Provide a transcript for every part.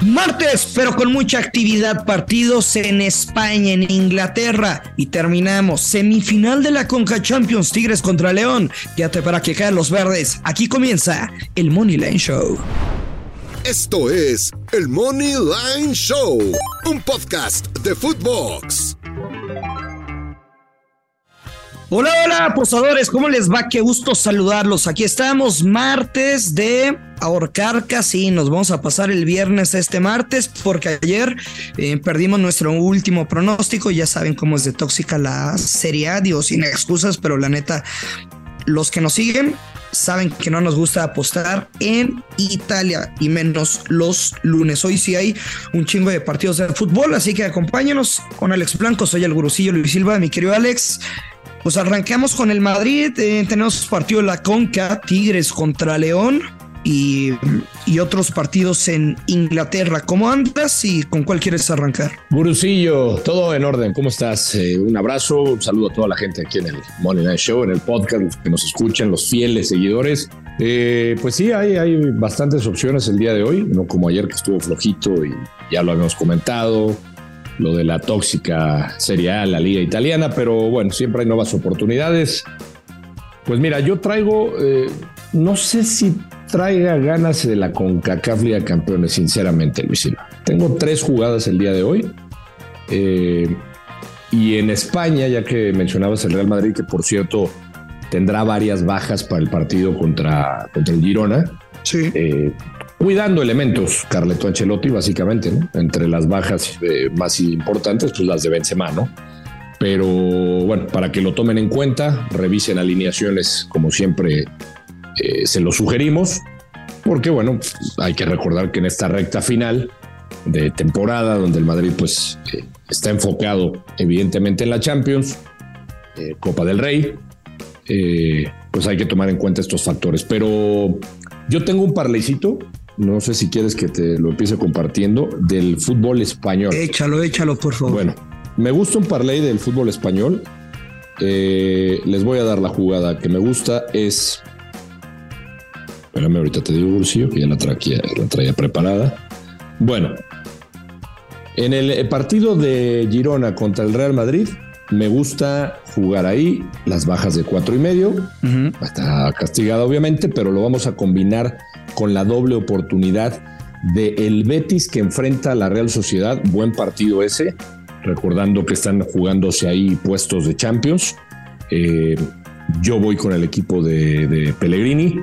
Martes, pero con mucha actividad, partidos en España, en Inglaterra y terminamos semifinal de la Conca Champions Tigres contra León. Quédate para que caen los verdes. Aquí comienza el Money Line Show. Esto es el Money Line Show, un podcast de Footbox. Hola, hola, apostadores, ¿cómo les va? Qué gusto saludarlos. Aquí estamos, martes de ahorcar casi. Nos vamos a pasar el viernes este martes porque ayer eh, perdimos nuestro último pronóstico. Ya saben cómo es de tóxica la Serie A, digo, sin excusas, pero la neta, los que nos siguen saben que no nos gusta apostar en Italia y menos los lunes. Hoy sí hay un chingo de partidos de fútbol, así que acompáñenos con Alex Blanco. Soy el gurusillo Luis Silva, mi querido Alex. Pues arranquemos con el Madrid. Eh, tenemos partido la Conca, Tigres contra León y, y, otros partidos en Inglaterra. ¿Cómo andas y con cuál quieres arrancar? Gurusillo, todo en orden. ¿Cómo estás? Eh, un abrazo, un saludo a toda la gente aquí en el Money Night Show, en el podcast, los que nos escuchan, los fieles seguidores. Eh, pues sí, hay, hay bastantes opciones el día de hoy, no como ayer que estuvo flojito y ya lo habíamos comentado lo de la tóxica Serie A, la liga italiana, pero bueno, siempre hay nuevas oportunidades. Pues mira, yo traigo, eh, no sé si traiga ganas de la CONCACAF Liga Campeones, sinceramente, Luis Silva. Tengo tres jugadas el día de hoy. Eh, y en España, ya que mencionabas el Real Madrid, que por cierto tendrá varias bajas para el partido contra, contra el Girona. Sí. Eh, cuidando elementos, Carleto Ancelotti, básicamente. Entre las bajas eh, más importantes, pues las de Benzema, ¿no? Pero bueno, para que lo tomen en cuenta, revisen alineaciones como siempre eh, se lo sugerimos, porque bueno, hay que recordar que en esta recta final de temporada, donde el Madrid pues eh, está enfocado evidentemente en la Champions, Copa del Rey, pues hay que tomar en cuenta estos factores. Pero yo tengo un parleycito no sé si quieres que te lo empiece compartiendo, del fútbol español. Échalo, échalo, por favor. Bueno, me gusta un parlay del fútbol español. Eh, les voy a dar la jugada que me gusta. Es. Espérame, ahorita te digo, bolsillo, que ya la traía, la traía preparada. Bueno, en el partido de Girona contra el Real Madrid, me gusta jugar ahí las bajas de cuatro y medio. Uh -huh. Está castigada, obviamente, pero lo vamos a combinar con la doble oportunidad de el Betis que enfrenta a la Real Sociedad. Buen partido ese, recordando que están jugándose ahí puestos de Champions. Eh, yo voy con el equipo de, Pellegrini.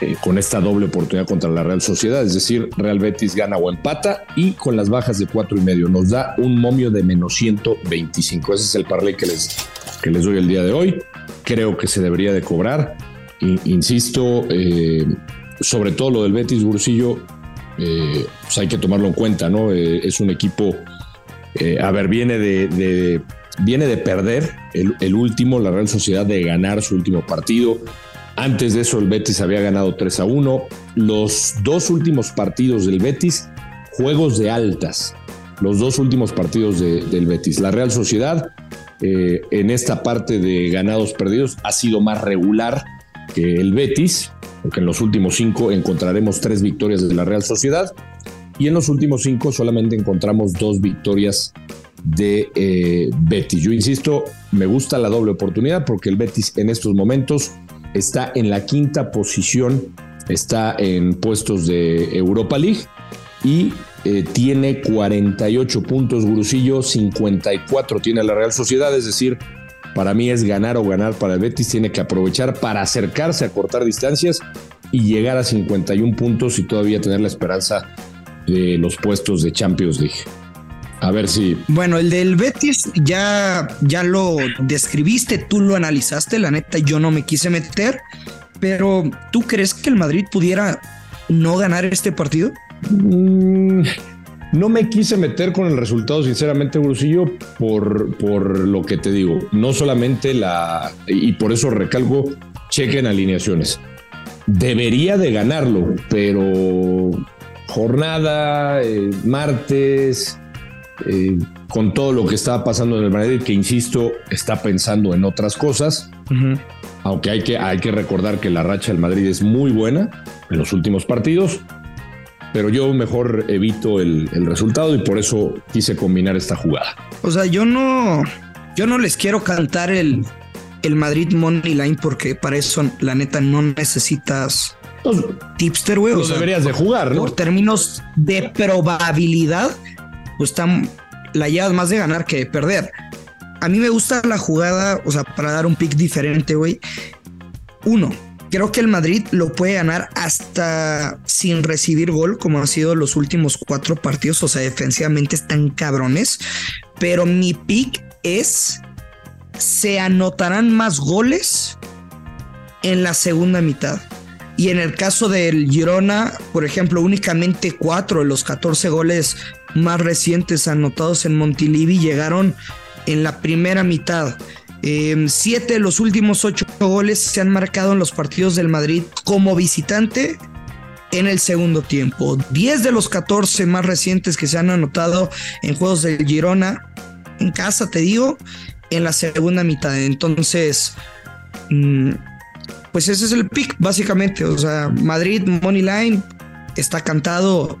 Eh, con esta doble oportunidad contra la Real Sociedad, es decir, Real Betis gana o empata y con las bajas de cuatro y medio nos da un momio de menos 125. Ese es el parlay que les, que les doy el día de hoy. Creo que se debería de cobrar. Insisto, eh, sobre todo lo del Betis Bursillo, eh, pues hay que tomarlo en cuenta, ¿no? Eh, es un equipo, eh, a ver, viene de, de, viene de perder el, último, la Real Sociedad de ganar su último partido. Antes de eso, el Betis había ganado 3 a 1. Los dos últimos partidos del Betis, juegos de altas. Los dos últimos partidos de, del Betis. La Real Sociedad, eh, en esta parte de ganados perdidos, ha sido más regular que el Betis, porque en los últimos cinco encontraremos tres victorias de la Real Sociedad y en los últimos cinco solamente encontramos dos victorias de eh, Betis. Yo insisto, me gusta la doble oportunidad porque el Betis en estos momentos está en la quinta posición, está en puestos de Europa League y eh, tiene 48 puntos, Gurusillo, 54 tiene la Real Sociedad, es decir, para mí es ganar o ganar para el Betis, tiene que aprovechar para acercarse a cortar distancias y llegar a 51 puntos y todavía tener la esperanza de los puestos de Champions League. A ver si. Bueno, el del Betis ya, ya lo describiste, tú lo analizaste, la neta, yo no me quise meter, pero ¿tú crees que el Madrid pudiera no ganar este partido? Mm, no me quise meter con el resultado, sinceramente, Brusillo, por, por lo que te digo. No solamente la. Y por eso recalco, chequen alineaciones. Debería de ganarlo, pero jornada, eh, martes, eh, con todo lo que está pasando en el Madrid, que insisto, está pensando en otras cosas. Uh -huh. Aunque hay que, hay que recordar que la racha del Madrid es muy buena en los últimos partidos. Pero yo mejor evito el, el, resultado y por eso quise combinar esta jugada. O sea, yo no, yo no les quiero cantar el, el Madrid Money Line porque para eso la neta no necesitas tipster, güey. Lo deberías de jugar, ¿no? Por términos de probabilidad, pues están, la llevas más de ganar que de perder. A mí me gusta la jugada, o sea, para dar un pick diferente, güey. Uno, creo que el Madrid lo puede ganar hasta sin recibir gol, como han sido los últimos cuatro partidos. O sea, defensivamente están cabrones. Pero mi pick es: se anotarán más goles en la segunda mitad. Y en el caso del Girona, por ejemplo, únicamente cuatro de los 14 goles más recientes anotados en Montilivi llegaron en la primera mitad. Em, siete de los últimos ocho goles se han marcado en los partidos del Madrid como visitante en el segundo tiempo. Diez de los 14 más recientes que se han anotado en juegos del Girona en casa, te digo, en la segunda mitad. Entonces, mm, pues ese es el pick, básicamente. O sea, Madrid Money Line está cantado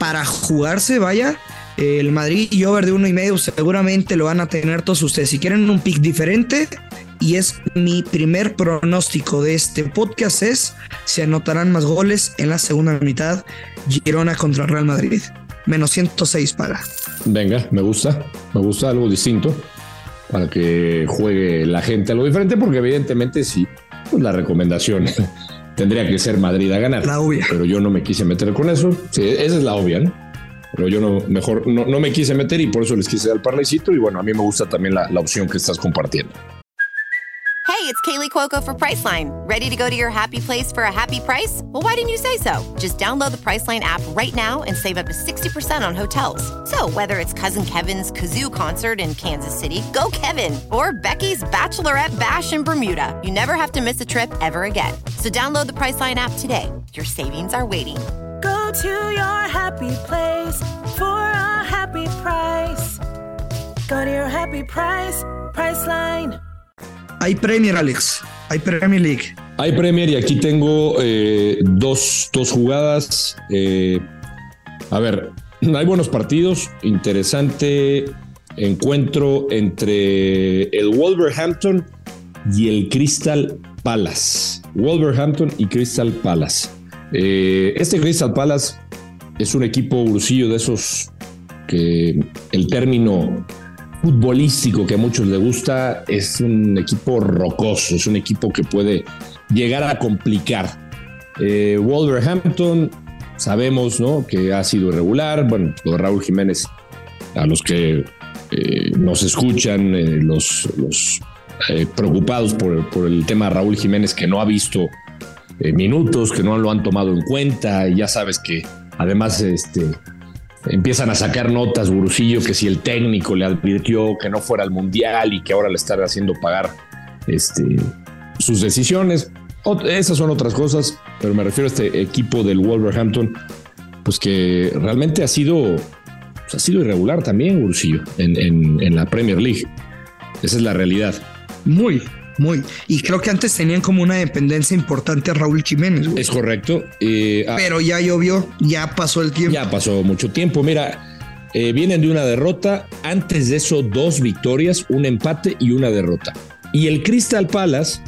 para jugarse, vaya. El Madrid y over de uno y medio seguramente lo van a tener todos ustedes. Si quieren un pick diferente, y es mi primer pronóstico de este podcast es se anotarán más goles en la segunda mitad Girona contra Real Madrid menos 106 para venga me gusta me gusta algo distinto para que juegue la gente algo diferente porque evidentemente sí pues la recomendación tendría que ser Madrid a ganar. La obvia. Pero yo no me quise meter con eso. Sí, esa es la obvia, ¿no? Pero yo no, mejor no, no me quise meter y por eso les quise dar el parlaycito. Y bueno, a mí me gusta también la, la opción que estás compartiendo. Hey, it's Kaylee Cuoco for Priceline. Ready to go to your happy place for a happy price? Well, why didn't you say so? Just download the Priceline app right now and save up to 60% on hotels. So, whether it's Cousin Kevin's Kazoo concert in Kansas City, go Kevin, or Becky's Bachelorette Bash in Bermuda, you never have to miss a trip ever again. So, download the Priceline app today. Your savings are waiting. Go to your happy place for a happy price. Go to your happy price, Priceline. Hay Premier, Alex. Hay Premier League. Hay Premier y aquí tengo eh, dos, dos, jugadas. Eh, a ver, hay buenos partidos. Interesante encuentro entre el Wolverhampton y el Crystal Palace. Wolverhampton y Crystal Palace. Eh, este Crystal Palace es un equipo ursillo de esos que el término futbolístico que a muchos les gusta, es un equipo rocoso, es un equipo que puede llegar a complicar. Eh, Wolverhampton, sabemos ¿no? que ha sido irregular. Bueno, lo de Raúl Jiménez, a los que eh, nos escuchan, los, los preocupados por, por, el tema de Raúl Jiménez, que no ha visto eh, minutos, que no lo han tomado en cuenta, y ya sabes que además este, empiezan a sacar notas, Burucillo, que si el técnico le advirtió que no fuera al mundial y que ahora le están haciendo pagar este, sus decisiones. Esas son otras cosas, pero me refiero a este equipo del Wolverhampton, pues que realmente ha sido, pues ha sido irregular también, Burucillo, en, en, en la Premier League. Esa es la realidad. Muy, muy. Y creo que antes tenían como una dependencia importante a Raúl Jiménez. Güey. Es correcto. Eh, Pero ya llovió, ya pasó el tiempo. Ya pasó mucho tiempo. Mira, eh, vienen de una derrota. Antes de eso, dos victorias, un empate y una derrota. Y el Crystal Palace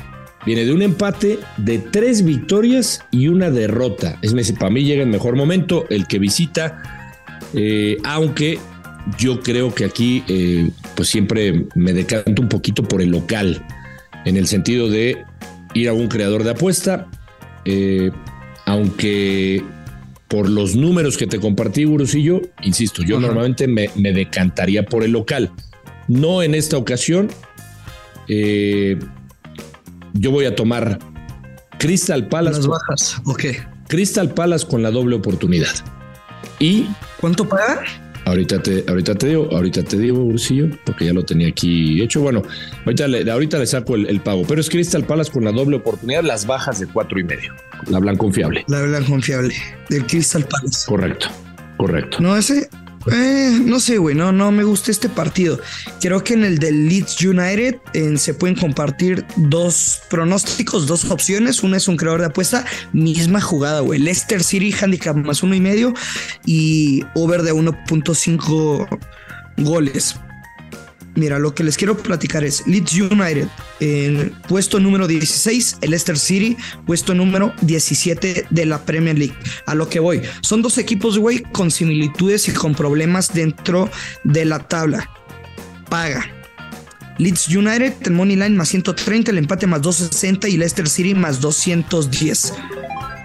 viene de un empate, de tres victorias y una derrota. Es decir, para mí llega en mejor momento el que visita, eh, aunque yo creo que aquí, eh, pues siempre me decanto un poquito por el local en el sentido de ir a un creador de apuesta, eh, aunque por los números que te compartí, Gurusillo, insisto, yo Ajá. normalmente me, me, decantaría por el local. No en esta ocasión. Eh, yo voy a tomar Crystal Palace. Las bajas, ok. Crystal Palace con la doble oportunidad. ¿Y cuánto paga? Ahorita te, ahorita te digo, ahorita te digo, Ursillo, porque ya lo tenía aquí hecho. Bueno, ahorita le, ahorita le saco el, el, pago, pero es Crystal Palace con la doble oportunidad, las bajas de cuatro y medio. La blanca confiable. La blanca confiable del Crystal Palace. Correcto, correcto. No, ese Eh, no sé, güey, no, no me gusta este partido. Creo que en el del Leeds United se pueden compartir dos pronósticos, dos opciones. Una es un creador de apuesta, misma jugada, güey. Leicester City, handicap más uno y medio y over de 1.5 goles. Mira, lo que les quiero platicar es Leeds United en puesto número 16, el Leicester City, puesto número 17 de la Premier League. A lo que voy, son dos equipos, güey, con similitudes y con problemas dentro de la tabla. Paga. Leeds United, el Money Line más 130, el empate más 260 y Leicester City más 210.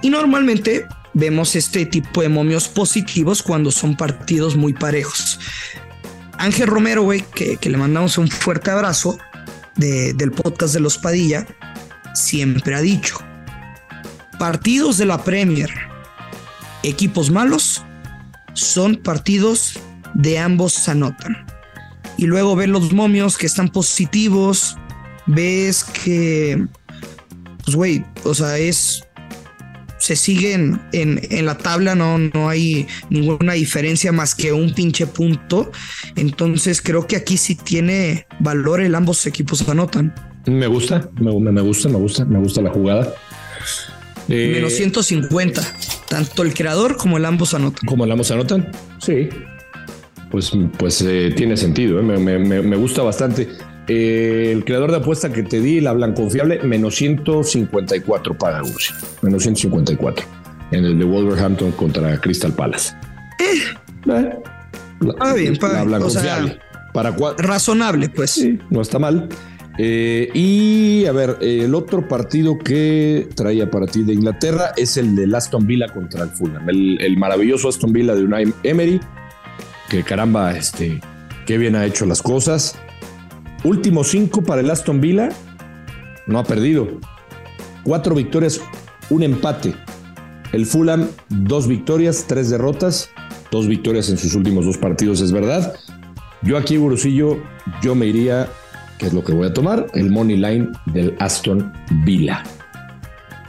Y normalmente vemos este tipo de momios positivos cuando son partidos muy parejos. Ángel Romero, güey, que, le mandamos un fuerte abrazo del podcast de los Padilla, siempre ha dicho, partidos de la Premier, equipos malos, son partidos de ambos anotan. Y luego ves los momios que están positivos, ves que, pues, güey, o sea, es se siguen en, la tabla, no, no hay ninguna diferencia más que un pinche punto. Entonces creo que aquí sí tiene valor el ambos equipos anotan. Me gusta, me, gusta, me gusta, me gusta la jugada. Eh, Menos 150. Tanto el creador como el ambos anotan. Como el ambos anotan, sí. Pues, pues eh, tiene sentido, eh. me, gusta bastante. Eh, el creador de apuesta que te di, la Blanconfiable, menos 154 paga Ursi. Menos 154. En el de Wolverhampton contra Crystal Palace. Eh. eh ah, bien, para, la para razonable, pues. Sí, no está mal. Eh, y a ver, el otro partido que traía para ti de Inglaterra es el de Aston Villa contra el Fulham. El, el, maravilloso Aston Villa de Unai Emery, que caramba, este, qué bien ha hecho las cosas. Último cinco para el Aston Villa. No ha perdido. Cuatro victorias, un empate. El Fulham, dos victorias, tres derrotas. Dos victorias en sus últimos dos partidos, es verdad. Yo aquí, Burusillo, yo me iría, que es lo que voy a tomar, el money line del Aston Villa.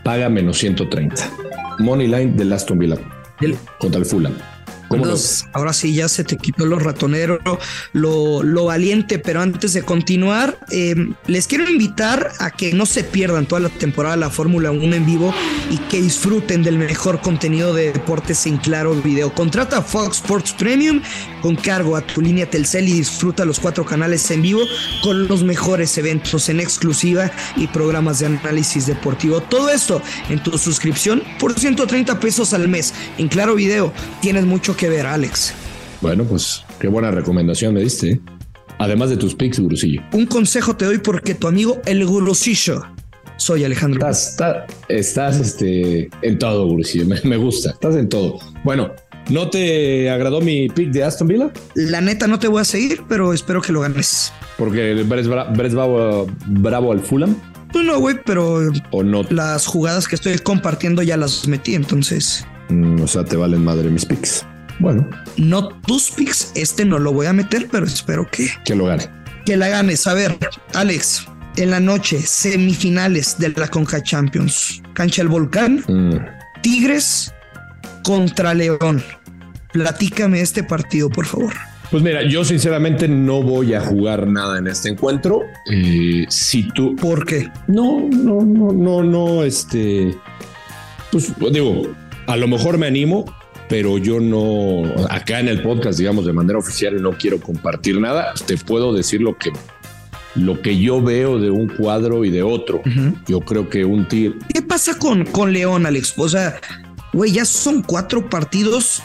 Paga menos 130. Money line del Aston Villa contra el Fulham. Ahora sí, ya se te quitó lo ratonero, lo, lo valiente, pero antes de continuar, em, les quiero invitar a que no se pierdan toda la temporada de la Fórmula 1 en vivo y que disfruten del mejor contenido de deportes en claro video. Contrata Fox Sports Premium con cargo a tu línea Telcel y disfruta los cuatro canales en vivo con los mejores eventos en exclusiva y programas de análisis deportivo. Todo esto en tu suscripción por 130 pesos al mes. En claro video tienes mucho que ver, Alex. Bueno, pues qué buena recomendación me diste. ¿eh? Además de tus pics, Gurusillo. Un consejo te doy porque tu amigo el Gurusillo soy Alejandro. Estás, estás, este, en todo, Gurusillo. Me, gusta. Estás en todo. Bueno, ¿no te agradó mi pick de Aston Villa? La neta no te voy a seguir, pero espero que lo ganes. Porque eres bravo, bravo al Fulham. Pues no, güey, pero ¿O no? las jugadas que estoy compartiendo ya las metí, entonces. Mm, o sea, te valen madre mis picks. Bueno. No tus picks, este no lo voy a meter, pero espero que... Que lo gane. Que la ganes. A ver, Alex, en la noche, semifinales de la Conca Champions. Cancha el Volcán, mm. Tigres contra León. Platícame este partido, por favor. Pues mira, yo sinceramente no voy a jugar nada en este encuentro. Eh, si tú. ¿Por qué? No, no, no, no, no, este. Pues digo, a lo mejor me animo, pero yo no, acá en el podcast, digamos, de manera oficial, no quiero compartir nada. Te puedo decir lo que, lo que yo veo de un cuadro y de otro. Yo creo que un tío. ¿Qué pasa con, con León, Alex? O sea, güey, ya son cuatro partidos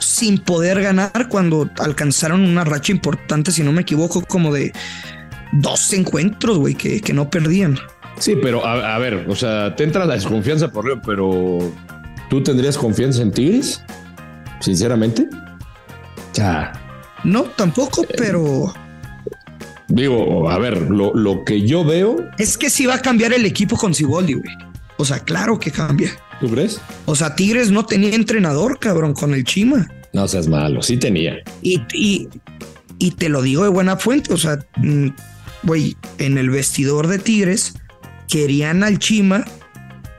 sin poder ganar cuando alcanzaron una racha importante, si no me equivoco, como de dos encuentros, güey, que, que no perdían. Sí, pero a, a, ver, o sea, te entra la desconfianza por León, pero ¿Tú tendrías confianza en Tigres? Sinceramente. Ya. No, tampoco, pero. Digo, a ver, lo, que yo veo. Es que sí va a cambiar el equipo con Ciboldi, güey. O sea, claro que cambia. ¿Tú crees? O sea, Tigres no tenía entrenador, cabrón, con el Chima. No seas malo, sí tenía. Y, y, y te lo digo de buena fuente, o sea, mm, güey, en el vestidor de Tigres querían al Chima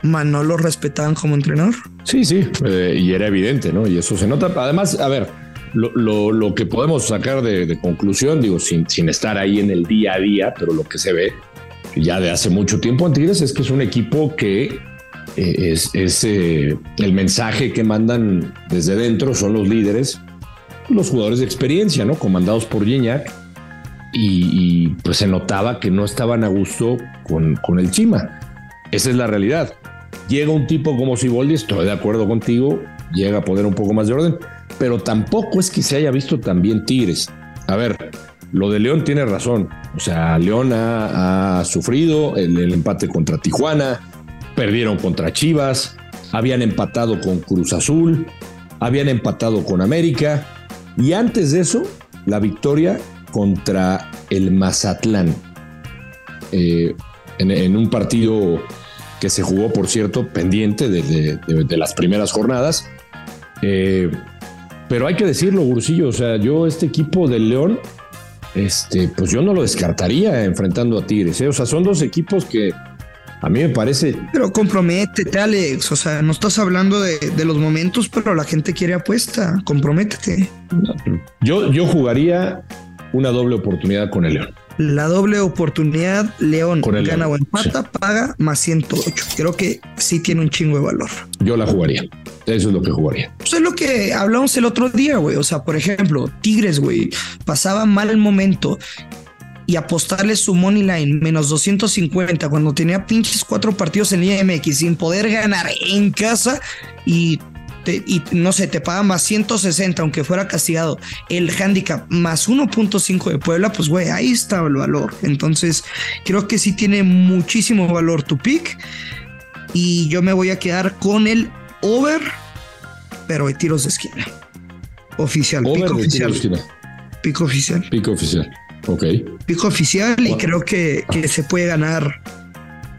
no lo respetaban como entrenador. Sí, sí, eh, y era evidente, ¿no? Y eso se nota. Además, a ver, lo, que podemos sacar de, conclusión, digo, sin, estar ahí en el día a día, pero lo que se ve ya de hace mucho tiempo en Tigres es que es un equipo que eh, es, eh, el mensaje que mandan desde dentro, son los líderes, los jugadores de experiencia, ¿no? Comandados por Gignac. Y, pues se notaba que no estaban a gusto con el Chima. Esa es la realidad. Llega un tipo como Siboldi, estoy de acuerdo contigo, llega a poner un poco más de orden, pero tampoco es que se haya visto tan bien Tigres. A ver, lo de León tiene razón. O sea, León ha, sufrido el, empate contra Tijuana, perdieron contra Chivas, habían empatado con Cruz Azul, habían empatado con América y antes de eso, la victoria contra el Mazatlán. Eh, en, un partido que se jugó, por cierto, pendiente de, las primeras jornadas. Eh, pero hay que decirlo, Bursillo, o sea, yo este equipo del León este, pues yo no lo descartaría enfrentando a Tigres. ¿eh? O sea, son dos equipos que a mí me parece. Pero comprométete, Alex. O sea, no estás hablando de, los momentos, pero la gente quiere apuesta. Comprométete. Yo, yo jugaría una doble oportunidad con el León. La doble oportunidad, León gana o empata, paga más 108. Creo que sí tiene un chingo de valor. Yo la jugaría. Eso es lo que jugaría. Eso es lo que hablamos el otro día, güey. O sea, por ejemplo, Tigres, güey, pasaba mal el momento y apostarle su money line menos 250 cuando tenía pinches cuatro partidos en IMX sin poder ganar en casa y y no sé, te paga más 160, aunque fuera castigado, el handicap más 1.5 de Puebla, pues güey, ahí está el valor. Entonces, creo que sí tiene muchísimo valor tu pick. Y yo me voy a quedar con el over, pero de tiros de esquina. Oficial, pico oficial. Pico oficial. Pico oficial. Ok. Pico oficial y creo que, que se puede ganar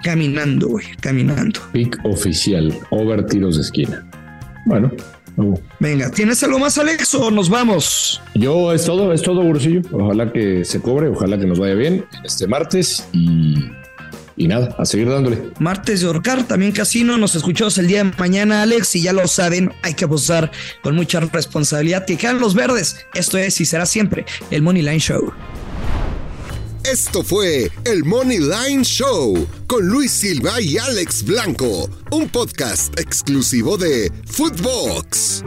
caminando, güey, caminando. Pick oficial, over tiros de esquina. Bueno. Venga, ¿tienes algo más, Alex, o nos vamos? Yo es todo, es todo, Bursillo. Ojalá que se cobre, ojalá que nos vaya bien este martes y, y nada, a seguir dándole. Martes de Orcar, también casino. Nos escuchamos el día de mañana, Alex, y ya lo saben, hay que apostar con mucha responsabilidad. Que quedan los verdes. Esto es y será siempre el Money Line Show. Esto fue el Money Line Show con Luis Silva y Alex Blanco, un podcast exclusivo de Footbox.